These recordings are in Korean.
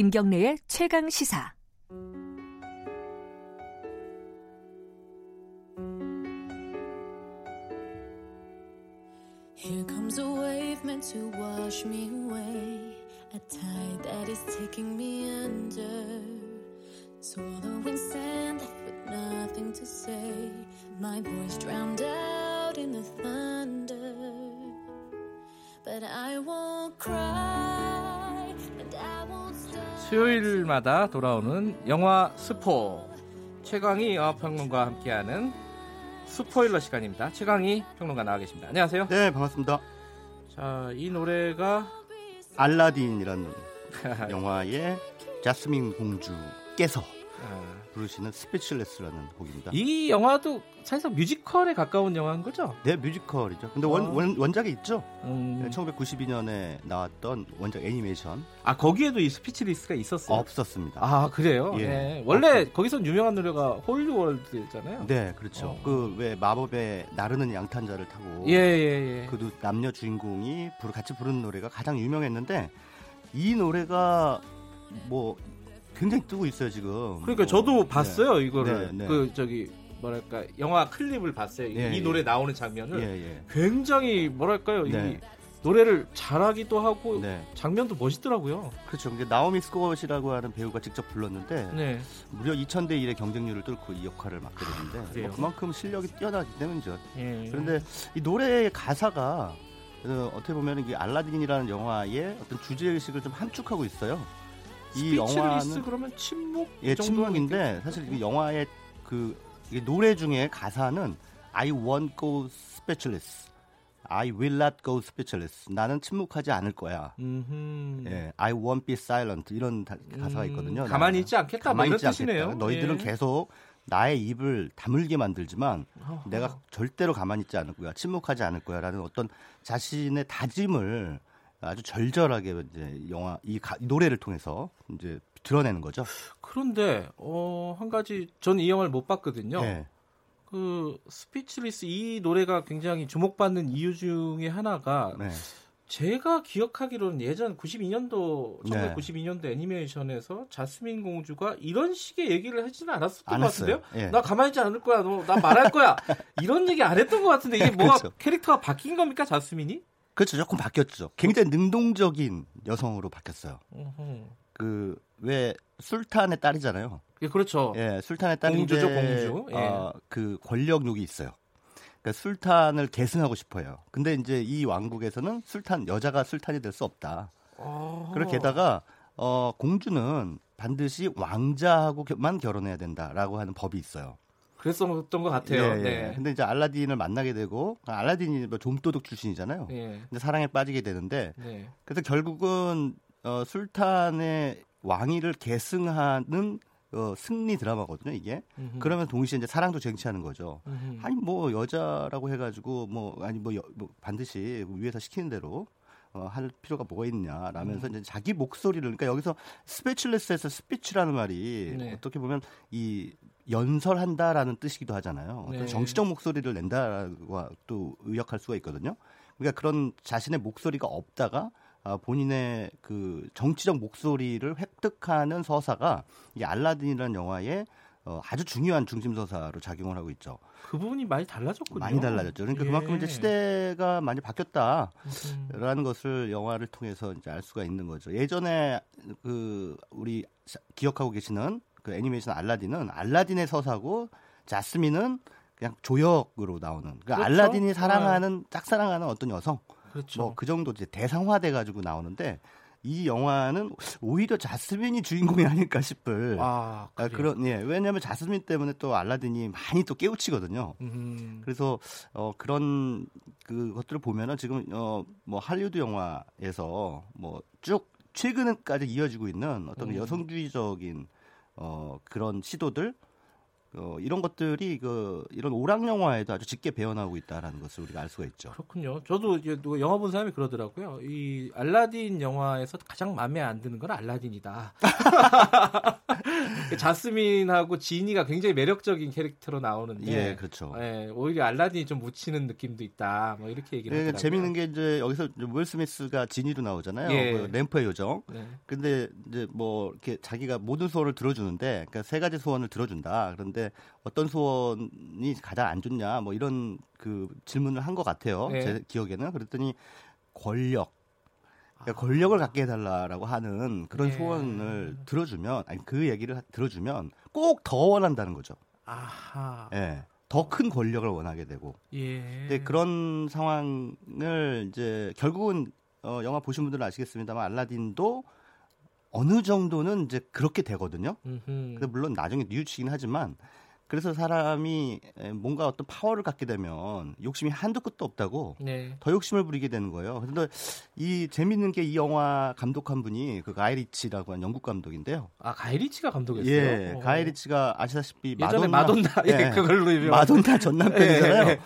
김경래의 최강 시사. Here comes a wave meant to wash me away. A tide that is taking me under. Swallowing sand left with nothing to say. My voice drowned out in the thunder. But I won't cry 수요일마다 돌아오는 영화 스포. 최강희 영화평론가와 함께하는 스포일러 시간입니다. 최강희 평론가 나와 계십니다. 안녕하세요. 네, 반갑습니다. 자, 이 노래가 알라딘이라는 영화의 자스민 공주께서 아. 부르시는 Speechless라는 곡입니다. 이 영화도 사실상 뮤지컬에 가까운 영화인 거죠? 네, 뮤지컬이죠. 근데 원, 아. 원, 원작이 있죠? 음. 1992년에 나왔던 원작 애니메이션. 아, 거기에도 이 Speechless가 있었어요? 없었습니다. 아, 그래요? 예. 네. 원래 어, 거기선 유명한 노래가 홀리월드잖아요? 네, 그렇죠. 어. 그왜 마법의 나르는 양탄자를 타고. 예, 예, 예. 그 남녀 주인공이 같이 부르는 노래가 가장 유명했는데 이 노래가 뭐 굉장히 뜨고 있어요 지금. 그러니까 저도 네. 봤어요 네. 이거를 네, 네. 그 저기 뭐랄까 영화 클립을 봤어요. 예, 이 예. 노래 나오는 장면을 예, 예. 굉장히 뭐랄까요 이 네. 노래를 잘하기도 하고 네. 장면도 멋있더라고요. 그렇죠. 이게 나오미 스콧이라고 하는 배우가 직접 불렀는데 네. 무려 2,000대 1의 경쟁률을 뚫고 이 역할을 맡게 되는데 아, 뭐 그만큼 실력이 뛰어나기 때문이죠. 예. 그런데 이 노래의 가사가 어, 어떻게 보면 이게 알라딘이라는 영화의 어떤 주제 의식을 좀 함축하고 있어요. 이 영화는 그러면 침묵 예 침묵인데 사실 이 영화의 그 노래 중에 가사는 I won't go speechless. I will not go speechless. 나는 침묵하지 않을 거야. 음흠. 예, I won't be silent. 이런 가사가 음, 있거든요. 가만히 있지 않겠다. 뭐 가만히 있지 않겠다. 너희들은 예. 계속 나의 입을 다물게 만들지만 어허. 내가 절대로 가만히 있지 않을 거야. 침묵하지 않을 거야라는 어떤 자신의 다짐을 아주 절절하게 이제 영화 이, 가, 이 노래를 통해서 이제 드러내는 거죠. 그런데 어, 한 가지 전 이 영화를 못 봤거든요. 네. 그 Speechless 이 노래가 굉장히 주목받는 이유 중에 하나가 네. 제가 기억하기로는 예전 92년도 1992년도 네. 애니메이션에서 자스민 공주가 이런 식의 얘기를 하지는 않았었던 것 같은데요. 예. 나 가만히 있지 않을 거야. 너 나 말할 거야. 이런 얘기 안 했던 것 같은데 이게 뭐가 그렇죠. 캐릭터가 바뀐 겁니까 자스민이? 그렇죠. 조금 바뀌었죠. 굉장히 능동적인 여성으로 바뀌었어요. 그 왜 술탄의 딸이잖아요. 예, 그렇죠. 예, 술탄의 딸인데 공주죠, 공주. 예. 어, 그 권력욕이 있어요. 그러니까 술탄을 계승하고 싶어요. 근데 이제 이 왕국에서는 술탄 여자가 술탄이 될 수 없다. 그렇게 게다가 어, 공주는 반드시 왕자하고만 결혼해야 된다라고 하는 법이 있어요. 그랬었던 것 같아요. 예, 예. 네. 근데 이제 알라딘을 만나게 되고 알라딘이 뭐 좀도둑 출신이잖아요. 예. 근데 사랑에 빠지게 되는데 네. 그래서 결국은 어, 술탄의 왕위를 계승하는 어, 승리 드라마거든요, 이게. 음흠. 그러면 동시에 이제 사랑도 쟁취하는 거죠. 음흠. 아니 뭐 여자라고 해가지고 뭐 아니 뭐, 여, 뭐 반드시 위에서 시키는 대로 어, 할 필요가 뭐가 있냐라면서 음. 이제 자기 목소리를 그러니까 여기서 Speechless에서 스피치라는 말이 네. 어떻게 보면 이 연설한다라는 뜻이기도 하잖아요. 어떤 네. 정치적 목소리를 낸다고 또 의역할 수가 있거든요. 그러니까 그런 자신의 목소리가 없다가 아, 본인의 그 정치적 목소리를 획득하는 서사가 이 알라딘이라는 영화의 어, 아주 중요한 중심 서사로 작용을 하고 있죠. 그 부분이 많이 달라졌군요. 많이 달라졌죠. 그러니까 예. 그만큼 이제 시대가 많이 바뀌었다라는 음. 것을 영화를 통해서 이제 알 수가 있는 거죠. 예전에 그 우리 기억하고 계시는 그 애니메이션 알라딘은 알라딘의 서사고 자스민은 그냥 조역으로 나오는 그 그렇죠? 알라딘이 사랑하는 네. 짝사랑하는 어떤 여성 그렇죠. 뭐 그 정도 이제 대상화돼 가지고 나오는데 이 영화는 오히려 자스민이 주인공이 아닐까 싶을 아, 아 그런 예 왜냐하면 자스민 때문에 또 알라딘이 많이 또 깨우치거든요. 음. 그래서 어 그런 그 것들을 보면은 지금 어뭐 할리우드 영화에서 뭐 쭉 최근까지 이어지고 있는 어떤 음. 여성주의적인 어, 그런 시도들 어, 이런 것들이 그 이런 오락 영화에도 아주 짙게 배어나오고 있다라는 것을 우리가 알 수가 있죠. 그렇군요. 저도 이제 영화 본 사람이 그러더라고요. 이 알라딘 영화에서 가장 마음에 안 드는 건 알라딘이다. 그 자스민하고 지니가 굉장히 매력적인 캐릭터로 나오는데 예, 그렇죠. 예, 오히려 알라딘이 좀 묻히는 느낌도 있다. 뭐 이렇게 얘기를 예. 재밌는 게 이제 여기서 윌 스미스가 지니로 나오잖아요. 예. 그 램프의 요정. 네. 근데 이제 뭐 이렇게 자기가 모든 소원을 들어주는데, 그러니까 세 가지 소원을 들어준다. 그런데 어떤 소원이 가장 안 좋냐, 뭐 이런 그 질문을 한 것 같아요. 네. 제 기억에는 그랬더니 권력. 그러니까 권력을 갖게 해달라라고 하는 그런 네. 소원을 들어주면, 아니 그 얘기를 하- 들어주면 꼭 더 원한다는 거죠. 아하. 예. 더 큰 권력을 원하게 되고. 예. 근데 그런 상황을 이제 결국은 어, 영화 보신 분들은 아시겠습니다만 알라딘도 어느 정도는 이제 그렇게 되거든요. 음흠. 근데 물론 나중에 뉘우치긴 하지만 그래서 사람이 에, 뭔가 어떤 파워를 갖게 되면 욕심이 한도 끝도 없다고 네. 더 욕심을 부리게 되는 거예요. 그런데 이 재밌는 게 이 영화 감독한 분이 그 가이리치라고 하는 영국 감독인데요. 아 가이리치가 감독했어요. 예, 어. 가이리치가 아시다시피 마돈나, 마돈나 예, 예. 그걸로 유명. 마돈나 전 남편이잖아요. 예,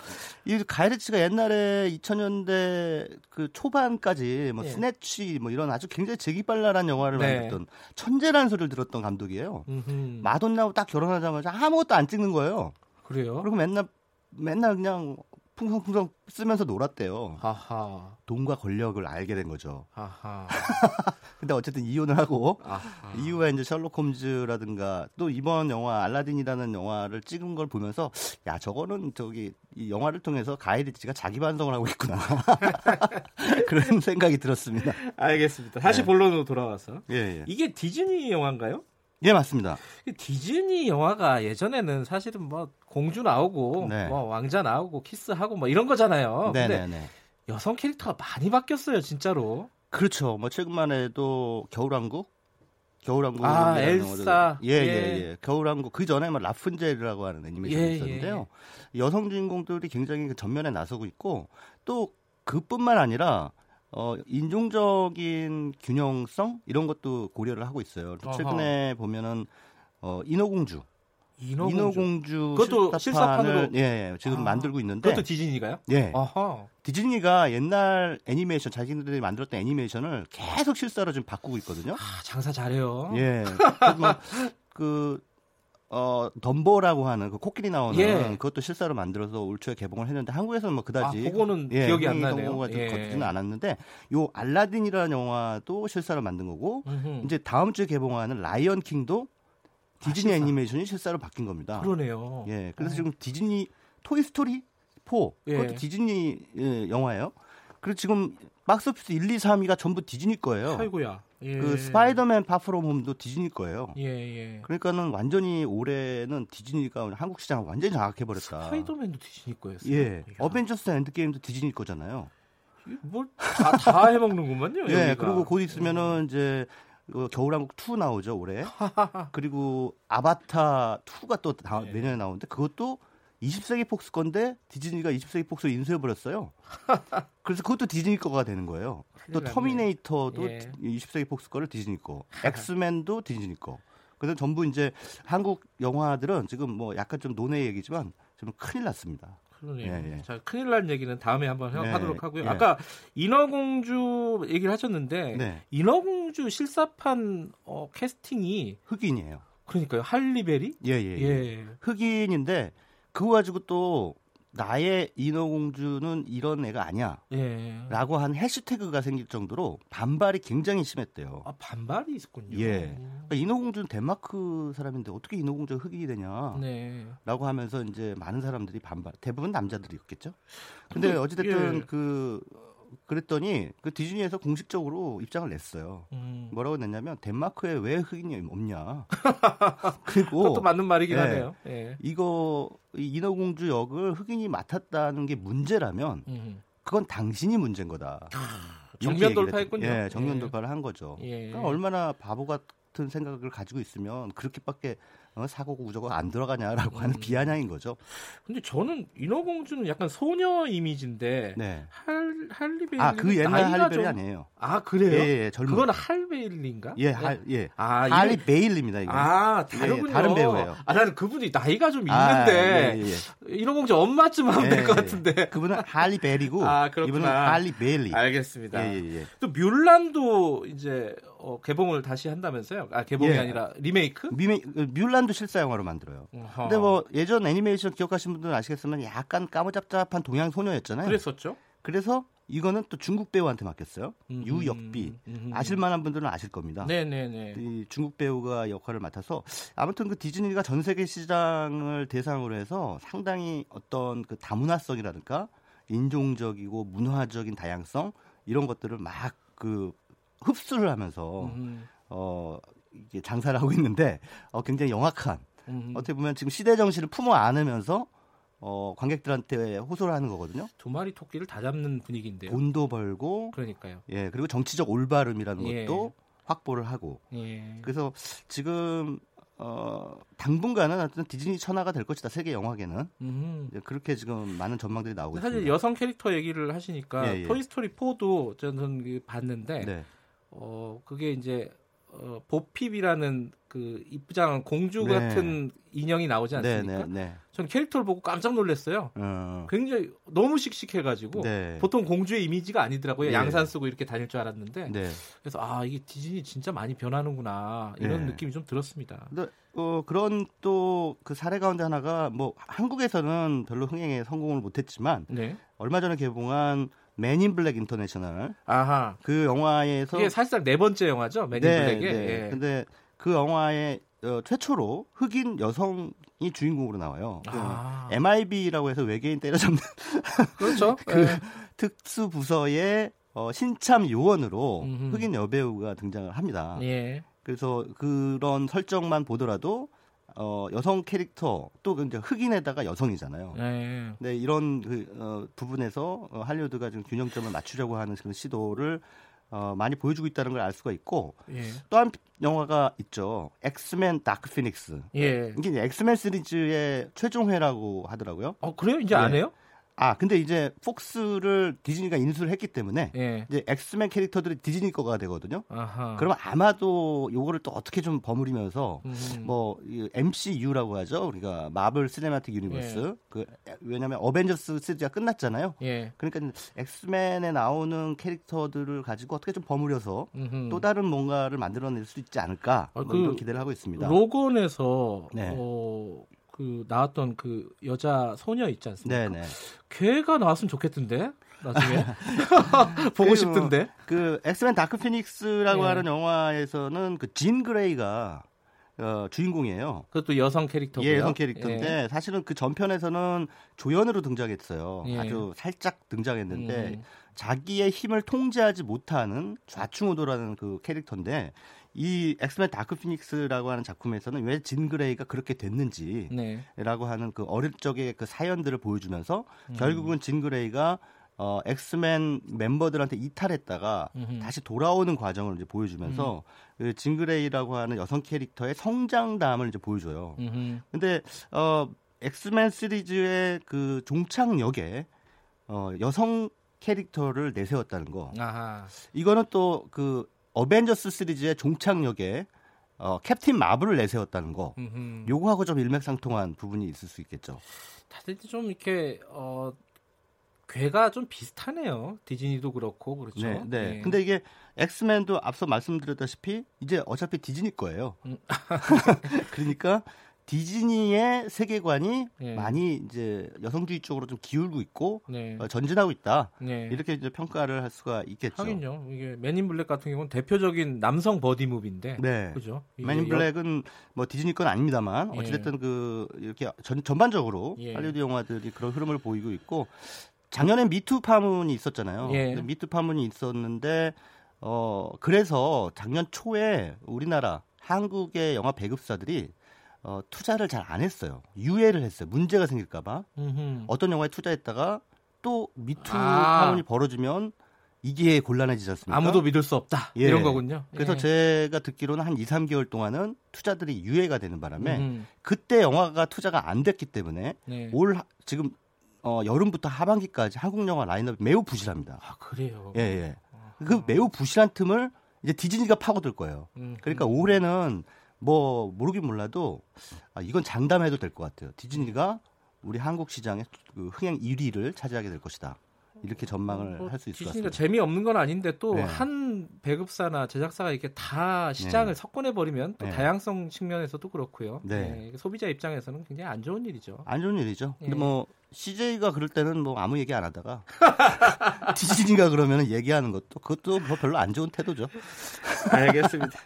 이 가이리치가 옛날에 2000년대 그 초반까지 뭐 예. 스네치 뭐 이런 아주 굉장히 재기발랄한 영화를 네. 만들었던 천재라는 소리를 들었던 감독이에요. 음흠. 마돈나하고 딱 결혼하자마자 아무것도 안 찍는 거예요. 그래요? 그리고 맨날 맨날 그냥 풍성풍성 쓰면서 놀았대요. 하하. 돈과 권력을 알게 된 거죠. 하하. 근데 어쨌든 이혼을 하고 아하. 이후에 이제 셜록 홈즈라든가 또 이번 영화 알라딘이라는 영화를 찍은 걸 보면서 야 저거는 저기 이 영화를 통해서 가이리치가 자기 반성을 하고 있구나 그런 생각이 들었습니다. 알겠습니다. 다시 네. 본론으로 돌아와서 예, 예. 이게 디즈니 영화인가요? 예 맞습니다. 디즈니 영화가 예전에는 사실은 뭐 공주 나오고 네. 뭐 왕자 나오고 키스하고 뭐 이런 거잖아요. 근데 네네네. 여성 캐릭터가 많이 바뀌었어요, 진짜로. 그렇죠. 뭐 최근만 해도 겨울왕국 겨울왕국 아, 엘사. 예예예 예. 예, 겨울왕국 그 전에 뭐 라푼젤이라고 하는 애니메이션이 예, 있었는데요 여성 주인공들이 굉장히 그 전면에 나서고 있고 또 그뿐만 아니라 어 인종적인 균형성 이런 것도 고려를 하고 있어요 또 아하. 최근에 보면은 어 인어공주 인어공주. 인어공주 그것도 실사판을 예, 예, 지금 아, 만들고 있는데 그것도 디즈니가요? 예 아하. 디즈니가 옛날 애니메이션 자기들이 만들었던 애니메이션을 계속 실사로 지금 바꾸고 있거든요. 아, 장사 잘해요. 예. 그, 어, 덤보라고 하는 그 코끼리 나오는 예. 그것도 실사로 만들어서 올 초에 개봉을 했는데 한국에서는 뭐 그다지 아, 그거는 예, 기억이 안 나네요. 성과가 좀 예. 거두지는 않았는데 요 알라딘이라는 영화도 실사로 만든 거고 음흠. 이제 다음 주에 개봉하는 Lion King도 디즈니 아, 실사. 애니메이션이 실사로 바뀐 겁니다. 그러네요. 예. 그래서 어. 지금 디즈니 Toy Story 4 예. 그것도 디즈니 예, 영화예요. 그리고 지금 박스오피스 1, 2, 3위가 전부 디즈니 거예요. 아이고야. 예. 그 스파이더맨 Far From Home도 디즈니 거예요. 예, 예. 그러니까는 완전히 올해는 디즈니가 한국 시장을 완전히 장악해 버렸다. 스파이더맨도 디즈니 거였어요. 예. 이야, 어벤져스 Endgame도 디즈니 거잖아요. 뭘다 다 해먹는구만요. 예. 여기가. 그리고 곧 있으면은 이제 그 겨울왕국 2 나오죠 올해. 그리고 아바타 2가 또 다- 예. 내년에 나오는데 그것도 20세기 폭스 건데 디즈니가 20세기 폭스로 인수해 버렸어요. 그래서 그것도 디즈니 거가 되는 거예요. 또 났네. 터미네이터도 예. 20세기 폭스 거를 디즈니 거, 엑스맨도 디즈니 거. 그래서 전부 이제 한국 영화들은 지금 뭐 약간 좀 논외 얘기지만 좀 큰일 났습니다. 그러네요. 예, 예. 자, 큰일 날 얘기는 다음에 한번 네, 하도록 하고요. 예. 아까 인어공주 얘기를 하셨는데 네, 인어공주 실사판 어, 캐스팅이 흑인이에요. 그러니까요. 할리베리? 예, 예, 예. 예. 흑인인데 그거 가지고 또 나의 인어공주는 이런 애가 아니야. 예. 라고 한 해시태그가 생길 정도로 반발이 굉장히 심했대요. 아, 반발이 있었군요. 예. 그러니까 인어공주는 덴마크 사람인데 어떻게 인어공주가 흑인이 되냐? 네. 라고 하면서 이제 많은 사람들이 반발, 대부분 남자들이었겠죠. 근데 근데, 어찌됐든 예. 그 그랬더니 그 디즈니에서 공식적으로 입장을 냈어요. 음. 뭐라고 냈냐면 덴마크에 왜 흑인이 없냐. 그리고 그것도 맞는 말이긴 예. 하네요. 예. 이거 이 인어공주 역을 흑인이 맡았다는 게 문제라면 음. 그건 당신이 문제인 거다. 정면 돌파했군요. 했- 예, 정면 예. 돌파를 한 거죠. 예. 그러니까 얼마나 바보 같은 생각을 가지고 있으면 그렇게밖에 어, 사고 구조가 안 들어가냐라고 하는 음. 비아냥인 거죠. 근데 저는 인어공주는 약간 소녀 이미지인데 네. 할 할리베일리 아그 옛날 좀... 아니에요. 아 그래요? 예, 예, 젊은. 그거는 할베일리인가? 예, 할, 예. 아 할리 이름- 베일리입니다. 이거. 아 다르군요. 예, 다른 배우예요. 아 나는 그분이 나이가 좀 아, 있는데 예, 예. 인어공주 엄마쯤 하면 예, 될것 예. 같은데. 그분은 할리 베리고 아. 이분은 할리 베일리. 알겠습니다. 예, 예, 예. 또 뮬란도 이제 어, 개봉을 다시 한다면서요? 아 개봉이 예. 아니라 리메이크? 미메, 뮬란도 실사 영화로 만들어요. 어허. 근데 뭐 예전 애니메이션 기억하시는 분들은 아시겠지만 약간 까무잡잡한 동양 소녀였잖아요. 그랬었죠. 그래서 이거는 또 중국 배우한테 맡겼어요. 음, 유역비. 음, 아실 만한 분들은 아실 겁니다. 네네네. 이 중국 배우가 역할을 맡아서 아무튼 그 디즈니가 전 세계 시장을 대상으로 해서 상당히 어떤 그 다문화성이라든가 인종적이고 문화적인 다양성 이런 것들을 막 그 흡수를 하면서 음, 어 이게 장사를 하고 있는데 어 굉장히 영악한 음. 어떻게 보면 지금 시대 정신을 품어 안으면서 어 관객들한테 호소를 하는 거거든요. 두 마리 토끼를 다 잡는 분위기인데요. 돈도 벌고 그러니까요. 예 그리고 정치적 올바름이라는 예. 것도 확보를 하고 예. 그래서 지금 어 당분간은 어떤 디즈니 천하가 될 것이다 세계 영화계는 음. 그렇게 지금 많은 전망들이 나오고 사실 있습니다. 여성 캐릭터 얘기를 하시니까 예, 예. 토이 스토리 4도 저는 그 봤는데 네. 어 그게 이제 어, 보핍이라는 그 이쁘장한 공주 네. 같은 인형이 나오지 네, 않습니까? 네, 네. 전 캐릭터를 보고 깜짝 놀랐어요. 어, 굉장히 너무 씩씩해가지고 네. 보통 공주의 이미지가 아니더라고요. 네. 양산 쓰고 이렇게 다닐 줄 알았는데 네. 그래서 아 이게 디즈니 진짜 많이 변하는구나 이런 네. 느낌이 좀 들었습니다. 근데 어 그런 또 그 사례 가운데 하나가 뭐 한국에서는 별로 흥행에 성공을 못했지만 네. 얼마 전에 개봉한 Men in Black International 아하. 그 영화에서 이게 사실상 네 번째 영화죠. Men in 네, Black의. 네. 예. 근데 그 영화에 어, 최초로 흑인 여성이 주인공으로 나와요. 그 아. MIB라고 해서 외계인 때려잡는 그렇죠. 그 예. 특수 부서의 어, 신참 요원으로 음흠. 흑인 여배우가 등장을 합니다. 예. 그래서 그런 설정만 보더라도 어, 여성 캐릭터 또 이제 흑인에다가 여성이잖아요. 예. 네, 이런 그, 어, 부분에서 어, 할리우드가 지금 균형점을 맞추려고 하는 그런 시도를 어, 많이 보여주고 있다는 걸 알 수가 있고 예. 또 한 영화가 있죠. 엑스맨 Dark Phoenix. 예. 이게 엑스맨 시리즈의 최종회라고 하더라고요. 어 그래요? 이제 예. 안 해요? 아, 근데 이제 폭스를 디즈니가 인수를 했기 때문에 예. 이제 엑스맨 캐릭터들이 디즈니 거가 되거든요. 아하. 그러면 아마도 요거를 또 어떻게 좀 버무리면서 음. 뭐이 MCU라고 하죠. 우리가 마블 Cinematic Universe. 예. 그 왜냐면 어벤져스 시리즈가 끝났잖아요. 예. 그러니까 엑스맨에 나오는 캐릭터들을 가지고 어떻게 좀 버무려서 음흠. 또 다른 뭔가를 만들어낼 수 있지 않을까 아, 뭐그 이런 기대를 하고 있습니다. 로건에서 네. 어, 그 나왔던 그 여자 소녀 있지 않습니까? 네네. 걔가 나왔으면 좋겠던데 나중에 보고 그, 싶던데. 그 엑스맨 Dark Phoenix라고 예. 하는 영화에서는 그 진 그레이가 어, 주인공이에요. 그것도 여성 캐릭터고요. 예, 여성 캐릭터인데 사실은 그 전편에서는 조연으로 등장했어요. 예. 아주 살짝 등장했는데 음. 자기의 힘을 통제하지 못하는 좌충우돌하는 그 캐릭터인데 이 엑스맨 다크 피닉스라고 하는 작품에서는 왜 진 그레이가 그렇게 됐는지 네. 라고 하는 그 어릴 적의 그 사연들을 보여주면서 음. 결국은 진 그레이가 어, 엑스맨 멤버들한테 이탈했다가 음흠. 다시 돌아오는 과정을 이제 보여주면서 그 진그레이라고 하는 여성 캐릭터의 성장담을 이제 보여줘요. 음흠. 근데 어 엑스맨 시리즈의 그 종착역에 어 여성 캐릭터를 내세웠다는 거. 아하. 이거는 또 그 어벤져스 시리즈의 종착역에 어 캡틴 마블을 내세웠다는 거. 음흠. 요거하고 좀 일맥상통한 부분이 있을 수 있겠죠. 다들 좀 이렇게 어 괴가 좀 비슷하네요. 디즈니도 그렇고 그렇죠. 네, 네. 예. 근데 이게 엑스맨도 앞서 말씀드렸다시피 이제 어차피 디즈니 거예요. 음. 그러니까 디즈니의 세계관이 예. 많이 이제 여성주의 쪽으로 좀 기울고 있고 네. 어, 전진하고 있다. 네. 이렇게 이제 평가를 할 수가 있겠죠. 하긴요. 이게 맨인 블랙 같은 경우는 대표적인 남성 버디 무비인데. 네. 그죠? 맨인 여- 블랙은 뭐 디즈니 건 아닙니다만 예. 어찌됐든 그 이렇게 전, 전반적으로 예. 할리우드 영화들이 그런 흐름을 보이고 있고 작년에 미투 파문이 있었잖아요. 예. 미투 파문이 있었는데 어 그래서 작년 초에 우리나라 한국의 영화 배급사들이 어, 투자를 잘 안 했어요. 유예를 했어요. 문제가 생길까봐. 어떤 영화에 투자했다가 또 미투 아. 파문이 벌어지면 이게 곤란해지지 않습니까? 아무도 믿을 수 없다. 예. 이런 거군요. 그래서 예. 제가 듣기로는 한 2, 3개월 동안은 투자들이 유예가 되는 바람에 음, 그때 영화가 투자가 안 됐기 때문에 네. 올 하- 지금 어, 여름부터 하반기까지 한국 영화 라인업이 매우 부실합니다. 아 그래요. 예, 예. 그 매우 부실한 틈을 이제 디즈니가 파고들 거예요. 음, 그러니까 음. 올해는 뭐 모르긴 몰라도 아, 이건 장담해도 될 것 같아요. 디즈니가 우리 한국 시장의 그 흥행 1위를 차지하게 될 것이다. 이렇게 전망을 뭐 할수 있을 것 디즈니가 같습니다. 재미없는 건 아닌데 또 네. 한 배급사나 제작사가 이렇게 다 시장을 네. 석권해 버리면 또 네. 다양성 측면에서도 그렇고요. 네. 네, 소비자 입장에서는 굉장히 안 좋은 일이죠. 안 좋은 일이죠. 근데 예. 뭐 CJ가 그럴 때는 뭐 아무 얘기 안 하다가 디즈니가 그러면 얘기하는 것도 그것도 뭐 별로 안 좋은 태도죠. 알겠습니다.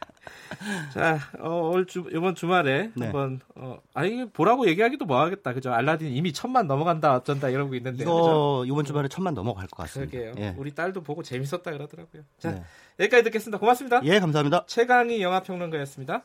자, 어, 올 주, 이번 주말에 네. 한번 어, 아니 보라고 얘기하기도 뭐 하겠다, 그죠? 알라딘 이미 천만 넘어간다 어쩐다 이러고 있는데. 그죠? 이거 이번 주말에 천만 넘어갈 것 같습니다. 그러게요. 예. 우리 딸도 보고 재밌었다 그러더라고요. 자, 네. 여기까지 듣겠습니다. 고맙습니다. 예, 감사합니다. 최강희 영화평론가였습니다.